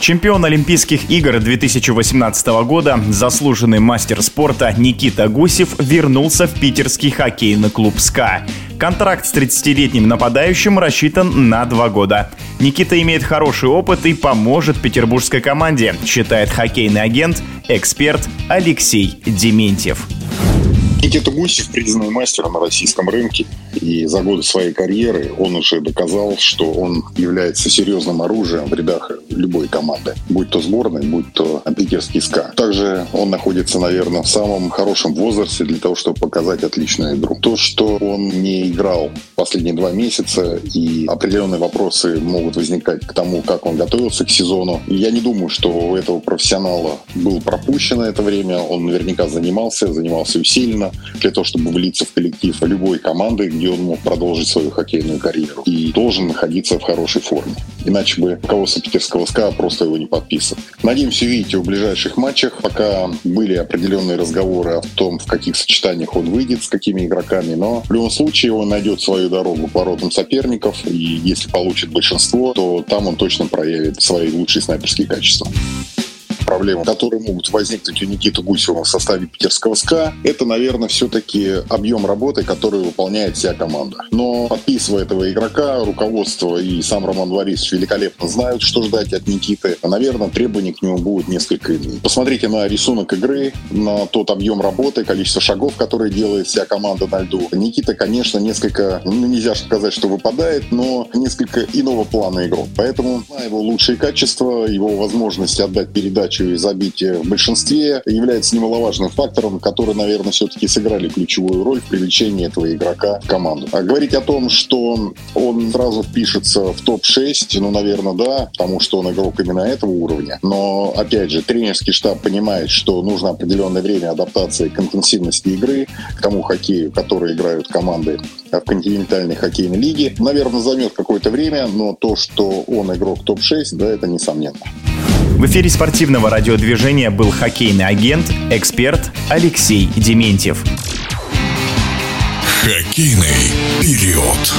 Чемпион Олимпийских игр 2018 года, заслуженный мастер спорта Никита Гусев вернулся в питерский хоккейный клуб «СКА». Контракт с 30-летним нападающим рассчитан на два года. Никита имеет хороший опыт и поможет петербургской команде, считает хоккейный агент, эксперт Алексей Дементьев. Никита Гусев признанный мастер на российском рынке. И за годы своей карьеры он уже доказал, что он является серьезным оружием в рядах любой команды. Будь то сборной, будь то питерский СКА. Также он находится, наверное, в самом хорошем возрасте для того, чтобы показать отличную игру. То, что он не играл последние два месяца и определенные вопросы могут возникать к тому, как он готовился к сезону. Я не думаю, что у этого профессионала было пропущено это время. Он наверняка занимался, занимался усиленно для того, чтобы влиться в коллектив любой команды, где он мог продолжить свою хоккейную карьеру. И должен находиться в хорошей форме. Иначе бы руководство питерского СКА просто его не подписывало. Надеемся увидеть его в ближайших матчах. Пока были определенные разговоры о том, в каких сочетаниях он выйдет, с какими игроками. Но в любом случае он найдет свою дорогу к воротам соперников. И если получит большинство, то там он точно проявит свои лучшие снайперские качества проблемы, которые могут возникнуть у Никиты Гусева в составе питерского СКА, это, наверное, все-таки объем работы, который выполняет вся команда. Но подписывая этого игрока, руководство и сам Роман Борисович великолепно знают, что ждать от Никиты. Наверное, требования к нему будут несколько иные. Посмотрите на рисунок игры, на тот объем работы, количество шагов, которые делает вся команда на льду. Никита, конечно, несколько, ну, нельзя сказать, что выпадает, но несколько иного плана игрок. Поэтому его лучшие качества, его возможность отдать передачу передачу и забитие в большинстве является немаловажным фактором, который, наверное, все-таки сыграли ключевую роль в привлечении этого игрока в команду. А говорить о том, что он сразу впишется в топ-6, ну, наверное, да, потому что он игрок именно этого уровня. Но, опять же, тренерский штаб понимает, что нужно определенное время адаптации к интенсивности игры, к тому хоккею, который играют команды в континентальной хоккейной лиге. Наверное, займет какое-то время, но то, что он игрок топ-6, да, это несомненно. В эфире спортивного радиодвижения был хоккейный агент, эксперт Алексей Дементьев. Хоккейный период.